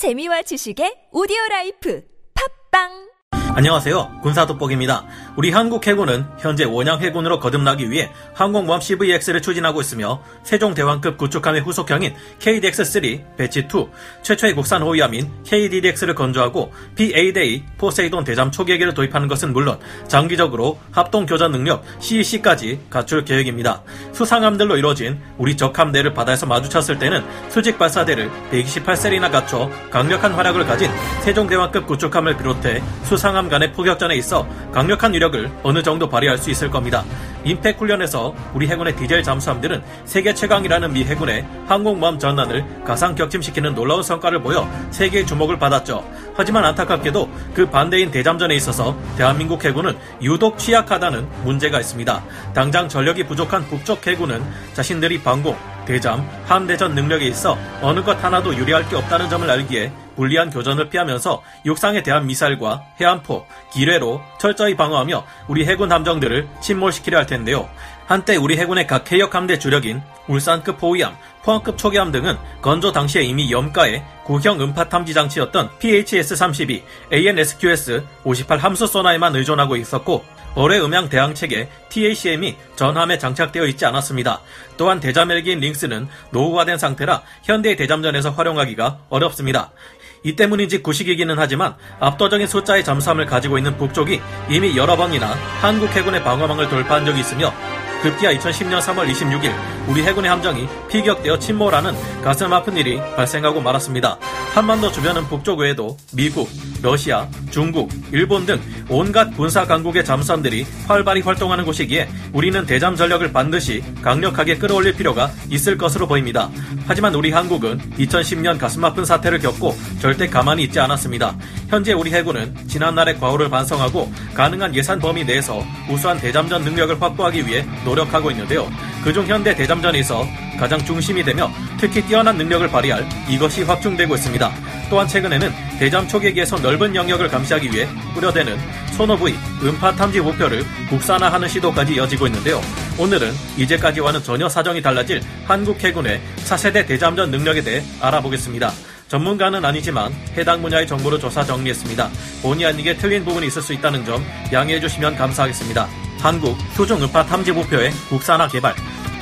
재미와 지식의 오디오 life. 팟빵 안녕하세요. 군사 돋보기입니다. 우리 한국 해군은 현재 원양 해군으로 거듭나기 위해 항공모함 CVX를 추진하고 있으며 세종대왕급 구축함의 후속형인 KDX-3 Batch 2 최초의 국산 호위함인 KDDX를 건조하고 P-8A 포세이돈 대잠 초계기를 도입하는 것은 물론 장기적으로 합동 교전 능력 CEC까지 갖출 계획입니다. 수상함들로 이루어진 우리 적함대를 바다에서 마주쳤을 때는 수직 발사대를 128셀이나 갖춰 강력한 화력을 가진 세종대왕급 구축함을 비롯해 수상함 간의 포격전에 있어 강력한 위력을 어느 정도 발휘할 수 있을 겁니다. 임팩 훈련에서 우리 해군의 디젤 잠수함들은 세계 최강이라는 미 해군의 항공모함 전란을 가상 격침시키는 놀라운 성과를 보여 세계의 주목을 받았죠. 하지만 안타깝게도 그 반대인 대잠전에 있어서 대한민국 해군은 유독 취약하다는 문제가 있습니다. 당장 전력이 부족한 북쪽 해군은 자신들이 방공, 대잠, 함대전 능력에 있어 어느 것 하나도 유리할 게 없다는 점을 알기에 불리한 교전을 피하면서 육상에 대한 미사일과 해안포, 기뢰로 철저히 방어하며 우리 해군 함정들을 침몰시키려 할 텐데요. 한때 우리 해군의 각 해역 함대 주력인 울산급 호위함, 포항급 초계함 등은 건조 당시에 이미 염가의 구형 음파 탐지 장치였던 PHS-32, AN/SQS-58 함수 소나에만 의존하고 있었고 어뢰 음향 대항 체계 TACM이 전함에 장착되어 있지 않았습니다. 또한 대잠 헬기인 링스는 노후화된 상태라 현대 대잠전에서 활용하기가 어렵습니다. 이 때문인지 구식이기는 하지만 압도적인 숫자의 잠수함을 가지고 있는 북쪽이 이미 여러 번이나 한국 해군의 방어망을 돌파한 적이 있으며 급기야 2010년 3월 26일 우리 해군의 함정이 피격되어 침몰하는 가슴 아픈 일이 발생하고 말았습니다. 한반도 주변은 북쪽 외에도 미국, 러시아, 중국, 일본 등 온갖 군사 강국의 잠수함들이 활발히 활동하는 곳이기에 우리는 대잠 전력을 반드시 강력하게 끌어올릴 필요가 있을 것으로 보입니다. 하지만 우리 한국은 2010년 가슴 아픈 사태를 겪고 절대 가만히 있지 않았습니다. 현재 우리 해군은 지난날의 과오를 반성하고 가능한 예산 범위 내에서 우수한 대잠전 능력을 확보하기 위해 노력하고 있는데요. 그중 현대 대잠전에서 가장 중심이 되며 특히 뛰어난 능력을 발휘할 이것이 확충되고 있습니다. 또한 최근에는 대잠 초계기에서 넓은 영역을 감시하기 위해 뿌려대는 소노브이 음파 탐지 목표를 국산화하는 시도까지 이어지고 있는데요. 오늘은 이제까지와는 전혀 사정이 달라질 한국 해군의 차세대 대잠전 능력에 대해 알아보겠습니다. 전문가는 아니지만 해당 분야의 정보를 조사 정리했습니다. 본의 아니게 틀린 부분이 있을 수 있다는 점 양해해 주시면 감사하겠습니다. 한국 표종 음파 탐지 목표의 국산화 개발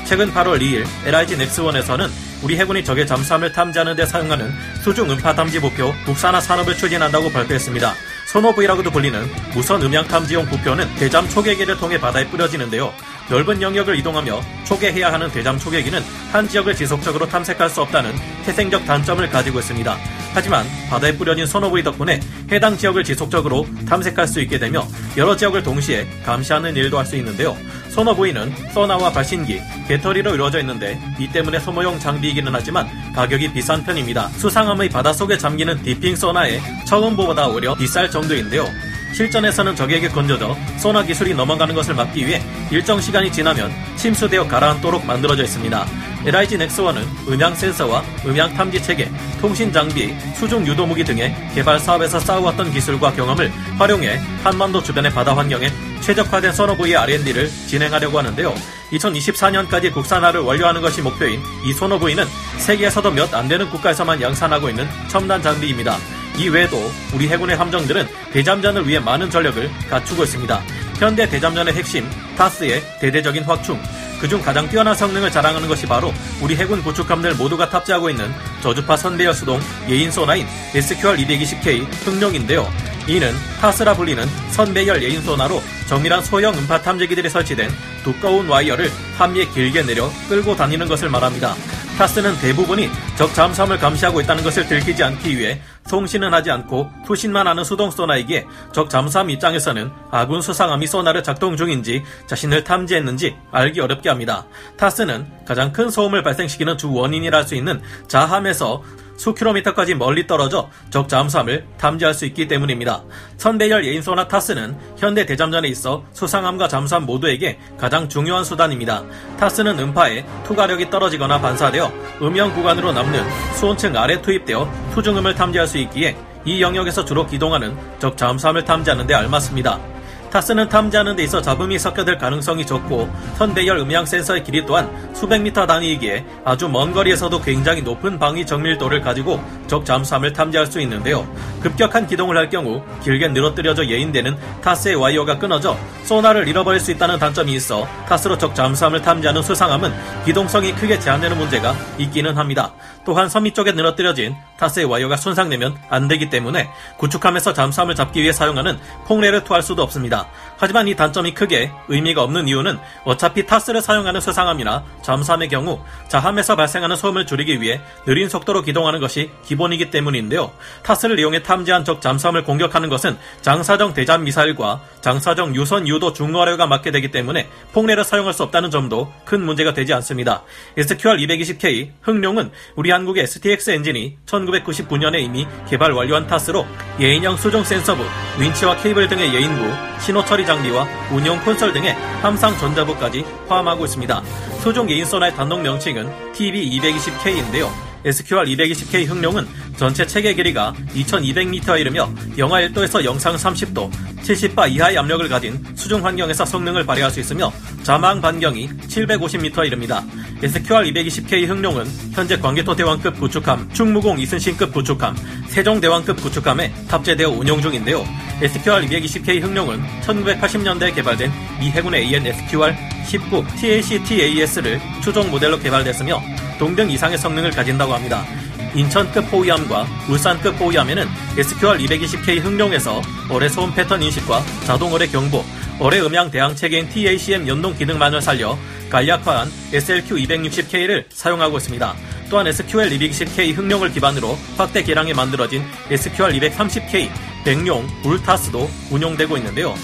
최근 8월 2일 LIG 넥스원에서는 우리 해군이 적의 잠수함을 탐지하는 데 사용하는 수중 음파 탐지 목표 국산화 산업을 추진한다고 발표했습니다. 소노브이라고도 불리는 무선 음향 탐지용 부표는 대잠 초계기를 통해 바다에 뿌려지는데요. 넓은 영역을 이동하며 초계해야 하는 대잠 초계기는 한 지역을 지속적으로 탐색할 수 없다는 태생적 단점을 가지고 있습니다. 하지만 바다에 뿌려진 소노브이 덕분에 해당 지역을 지속적으로 탐색할 수 있게 되며 여러 지역을 동시에 감시하는 일도 할 수 있는데요. 소노브이는 소나와 발신기, 배터리로 이루어져 있는데 이 때문에 소모용 장비이기는 하지만 가격이 비싼 편입니다. 수상함의 바닷속에 잠기는 디핑 소나의 처음보다 오히려 비쌀 정도인데요. 실전에서는 적에게 건져져 소나 기술이 넘어가는 것을 막기 위해 일정 시간이 지나면 침수되어 가라앉도록 만들어져 있습니다. LIG 넥스원은 음향 센서와 음향 탐지 체계, 통신 장비, 수중 유도 무기 등의 개발 사업에서 쌓아왔던 기술과 경험을 활용해 한반도 주변의 바다 환경에 최적화된 소노브의 R&D를 진행하려고 하는데요. 2024년까지 국산화를 완료하는 것이 목표인 이 소노브이는 세계에서도 몇 안 되는 국가에서만 양산하고 있는 첨단 장비입니다. 이 외에도 우리 해군의 함정들은 대잠전을 위해 많은 전력을 갖추고 있습니다. 현대 대잠전의 핵심 타스의 대대적인 확충, 그중 가장 뛰어난 성능을 자랑하는 것이 바로 우리 해군 구축함들 모두가 탑재하고 있는 저주파 선배열 수동 예인 소나인 SQR220K 흥룡인데요. 이는 타스라 불리는 선배열 예인 소나로 정밀한 소형 음파 탐지기들이 설치된 두꺼운 와이어를 함미에 길게 내려 끌고 다니는 것을 말합니다. 타스는 대부분이 적 잠수함을 감시하고 있다는 것을 들키지 않기 위해 송신은 하지 않고 투신만 하는 수동 소나이기에 적 잠수함 입장에서는 아군 수상함이 소나를 작동 중인지 자신을 탐지했는지 알기 어렵게 합니다. 타스는 가장 큰 소음을 발생시키는 주 원인이라 할 수 있는 자함에서 수 킬로미터까지 멀리 떨어져 적 잠수함을 탐지할 수 있기 때문입니다. 선배열 예인소나 타스는 현대 대잠전에 있어 수상함과 잠수함 모두에게 가장 중요한 수단입니다. 타스는 음파에 투과력이 떨어지거나 반사되어 음영 구간으로 남는 수온층 아래 투입되어 수중음을 탐지할 수 있기에 이 영역에서 주로 기동하는 적 잠수함을 탐지하는 데 알맞습니다. 타스는 탐지하는 데 있어 잡음이 섞여들 가능성이 적고 선대열 음향 센서의 길이 또한 수백 미터 단위이기에 아주 먼 거리에서도 굉장히 높은 방위 정밀도를 가지고 적 잠수함을 탐지할 수 있는데요. 급격한 기동을 할 경우 길게 늘어뜨려져 예인되는 TASS의 와이어가 끊어져 소나를 잃어버릴 수 있다는 단점이 있어 TASS로 적 잠수함을 탐지하는 수상함은 기동성이 크게 제한되는 문제가 있기는 합니다. 또한 선미 쪽에 늘어뜨려진 TASS의 와이어가 손상되면 안 되기 때문에 구축함에서 잠수함을 잡기 위해 사용하는 폭뢰를 투하할 수도 없습니다. 아. 하지만 이 단점이 크게 의미가 없는 이유는 어차피 TASS를 사용하는 수상함이나 잠수함의 경우 자함에서 발생하는 소음을 줄이기 위해 느린 속도로 기동하는 것이 기본이기 때문인데요. 타스를 이용해 탐지한 적 잠수함을 공격하는 것은 장사정 대잠 미사일과 장사정 유선 유도 중거래가 맞게 되기 때문에 폭내를 사용할 수 없다는 점도 큰 문제가 되지 않습니다. SQR-220K 흥룡은 우리 한국의 STX 엔진이 1999년에 이미 개발 완료한 타스로 예인형 수종 센서부, 윈치와 케이블 등의 예인부, 신호 처리 장비와 운용 콘솔 등의 함상 전자부까지 포함하고 있습니다. 예인 소나의 단독 명칭은 TB220K인데요. SQR220K 흥룡은 전체 체계 길이가 2200m에 이르며 영하 1도에서 영상 30도, 70바 이하의 압력을 가진 수중 환경에서 성능을 발휘할 수 있으며 자망 반경이 750m에 이릅니다. SQR220K 흥룡은 현재 광개토 대왕급 구축함, 충무공 이순신급 구축함, 세종대왕급 구축함에 탑재되어 운용 중인데요. SQR220K 흥룡은 1980년대에 개발된 미 해군의 AN SQR-19 TAC-TAS를 추종 모델로 개발됐으며 동등 이상의 성능을 가진다고 합니다. 인천급 호위함과 울산급 호위함에는 SQR220K 흥룡에서 어뢰 소음 패턴 인식과 자동 어뢰 경보, 어뢰 음향 대항 체계인 TACM 연동 기능만을 살려 간략화한 SLQ260K를 사용하고 있습니다. 또한 SQL220K 흥룡을 기반으로 확대 개량에 만들어진 SQR230K 백룡 울타스도 운용되고 있는데요.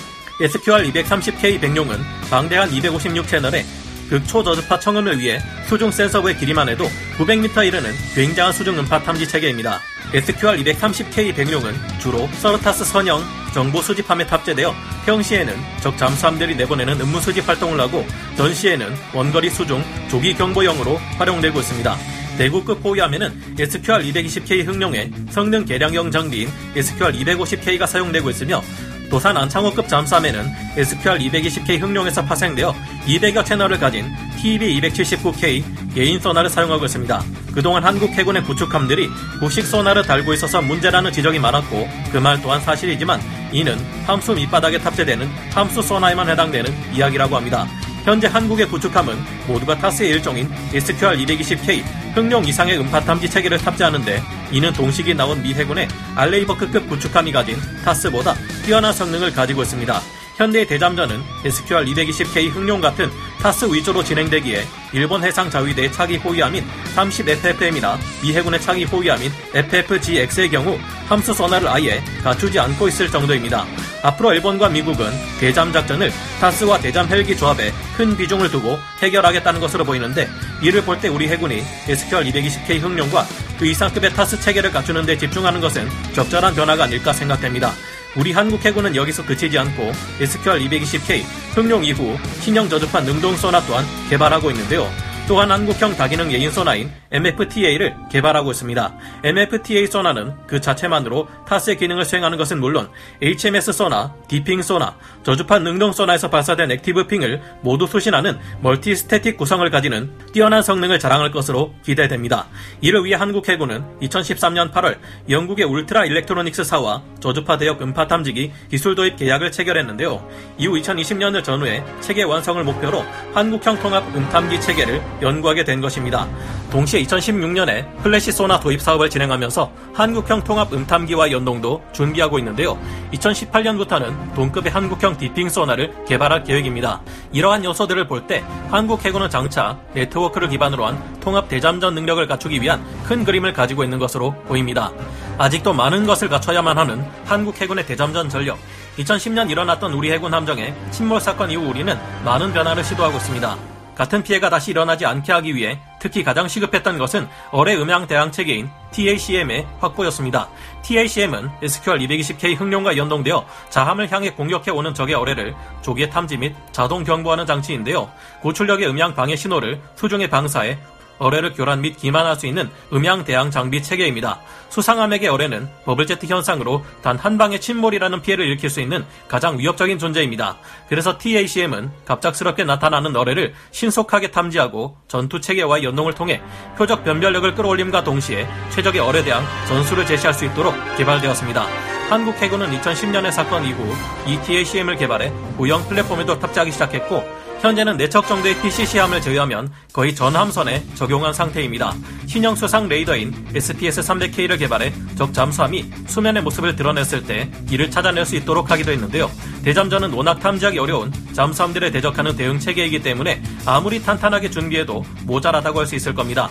SQR230K 백룡은 방대한 256채널에 극초저주파 청음을 위해 수중 센서부의 길이만 해도 900m 이르는 굉장한 수중 음파 탐지 체계입니다. SQR230K 백룡은 주로 서르타스 선형 정보 수집함에 탑재되어 평시에는 적 잠수함들이 내보내는 음무 수집 활동을 하고 전시에는 원거리 수중 조기 경보용으로 활용되고 있습니다. 대구급 호위함에는 SQR220K 흥룡의 성능 개량형 장비인 SQR250K가 사용되고 있으며 도산 안창호급 잠수함에는 SQR220K 흥룡에서 파생되어 200여 채널을 가진 TB279K 개인 소나를 사용하고 있습니다. 그동안 한국 해군의 구축함들이 구식 소나를 달고 있어서 문제라는 지적이 많았고 그 말 또한 사실이지만 이는 함수 밑바닥에 탑재되는 함수 소나에만 해당되는 이야기라고 합니다. 현재 한국의 구축함은 모두가 타스의 일종인 SQR-220K 흥룡 이상의 음파 탐지 체계를 탑재하는데 이는 동식이 나온 미 해군의 알레이버크급 구축함이 가진 타스보다 뛰어난 성능을 가지고 있습니다. 현대의 대잠전은 SQR-220K 흥룡 같은 타스 위주로 진행되기에 일본 해상 자위대의 차기 호위함인 30FFM이나 미 해군의 차기 호위함인 FFGX의 경우 함수 소나를 아예 갖추지 않고 있을 정도입니다. 앞으로 일본과 미국은 대잠 작전을 타스와 대잠 헬기 조합에 큰 비중을 두고 해결하겠다는 것으로 보이는데 이를 볼 때 우리 해군이 SQR-220K 청룡과 그 이상급의 타스 체계를 갖추는 데 집중하는 것은 적절한 변화가 아닐까 생각됩니다. 우리 한국 해군은 여기서 그치지 않고 SQR-220K 청룡 이후 신형 저주파 능동 소나 또한 개발하고 있는데요. 또한 한국형 다기능 예인 소나인 MFTA를 개발하고 있습니다. MFTA 소나는 그 자체만으로 TASS의 기능을 수행하는 것은 물론 HMS 소나, dipping 소나, 저주파 능동 소나에서 발사된 active ping을 모두 수신하는 multi-static 구성을 가지는 뛰어난 성능을 자랑할 것으로 기대됩니다. 이를 위해 한국 해군은 2013년 8월 영국의 울트라 일렉트로닉스사와 저주파 대역 음파 탐지기 기술 도입 계약을 체결했는데요. 이후 2020년을 전후해 체계 완성을 목표로 한국형 통합 음탐기 체계를 연구하게 된 것입니다. 동시에 2016년에 플래시 소나 도입 사업을 진행하면서 한국형 통합 음탐기와 연동도 준비하고 있는데요. 2018년부터는 동급의 한국형 dipping 소나를 개발할 계획입니다. 이러한 요소들을 볼 때 한국 해군은 장차 네트워크를 기반으로 한 통합 대잠전 능력을 갖추기 위한 큰 그림을 가지고 있는 것으로 보입니다. 아직도 많은 것을 갖춰야만 하는 한국 해군의 대잠전 전력. 2010년 일어났던 우리 해군 함정의 침몰 사건 이후 우리는 많은 변화를 시도하고 있습니다. 같은 피해가 다시 일어나지 않게 하기 위해 특히 가장 시급했던 것은 어뢰 음향 대항 체계인 TACM의 확보였습니다. TACM은 SQR-220K 흥룡과 연동되어 자함을 향해 공격해오는 적의 어뢰를 조기에 탐지 및 자동 경보하는 장치인데요. 고출력의 음향 방해 신호를 수중에 방사해 어뢰를 교란 및 기만할 수 있는 음향 대항 장비 체계입니다. 수상함에게 어뢰는 버블제트 현상으로 단 한 방의 침몰이라는 피해를 일으킬 수 있는 가장 위협적인 존재입니다. 그래서 TACM은 갑작스럽게 나타나는 어뢰를 신속하게 탐지하고 전투 체계와의 연동을 통해 표적 변별력을 끌어올림과 동시에 최적의 어뢰 대항 전술을 제시할 수 있도록 개발되었습니다. 한국 해군은 2010년의 사건 이후 이 TACM을 개발해 구형 플랫폼에도 탑재하기 시작했고 현재는 4척 정도의 PCC함을 제외하면 거의 전 함선에 적용한 상태입니다. 신형 수상 레이더인 SPS-300K를 개발해 적 잠수함이 수면의 모습을 드러냈을 때 이를 찾아낼 수 있도록 하기도 했는데요. 대잠전은 워낙 탐지하기 어려운 잠수함들에 대적하는 대응 체계이기 때문에 아무리 탄탄하게 준비해도 모자라다고 할 수 있을 겁니다.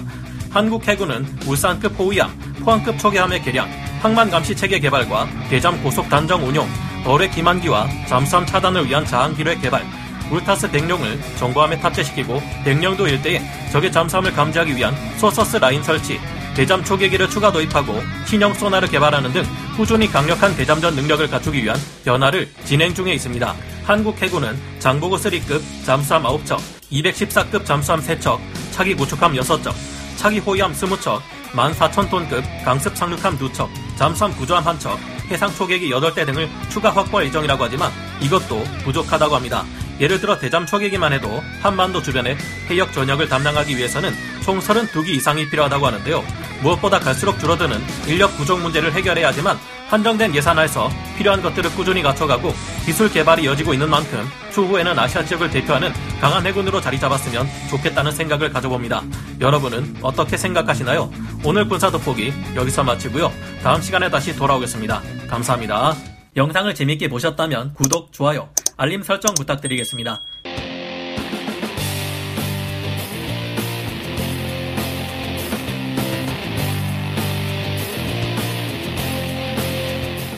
한국 해군은 울산급 호위함, 포항급 초계함의 개량, 항만 감시 체계 개발과 대잠 고속 단정 운용, 어뢰 기만기와 잠수함 차단을 위한 자항기뢰 개발, 울타스 백룡을 정보함에 탑재시키고 백령도 일대에 적의 잠수함을 감지하기 위한 소서스 라인 설치, 대잠 초계기를 추가 도입하고 신형 소나를 개발하는 등 꾸준히 강력한 대잠전 능력을 갖추기 위한 변화를 진행 중에 있습니다. 한국 해군은 장보고 3급 잠수함 9척, 214급 잠수함 3척, 차기 구축함 6척, 차기 호위함 20척, 14,000톤급 강습 상륙함 2척, 잠수함 구조함 1척, 해상 초계기 8대 등을 추가 확보할 예정이라고 하지만 이것도 부족하다고 합니다. 예를 들어 대잠 초계기만 해도 한반도 주변의 해역 전역을 담당하기 위해서는 총 32기 이상이 필요하다고 하는데요. 무엇보다 갈수록 줄어드는 인력 부족 문제를 해결해야 하지만 한정된 예산에서 필요한 것들을 꾸준히 갖춰가고 기술 개발이 이어지고 있는 만큼 추후에는 아시아 지역을 대표하는 강한 해군으로 자리 잡았으면 좋겠다는 생각을 가져봅니다. 여러분은 어떻게 생각하시나요? 오늘 군사 돋보기 여기서 마치고요. 다음 시간에 다시 돌아오겠습니다. 감사합니다. 영상을 재밌게 보셨다면 구독, 좋아요, 알림 설정 부탁드리겠습니다.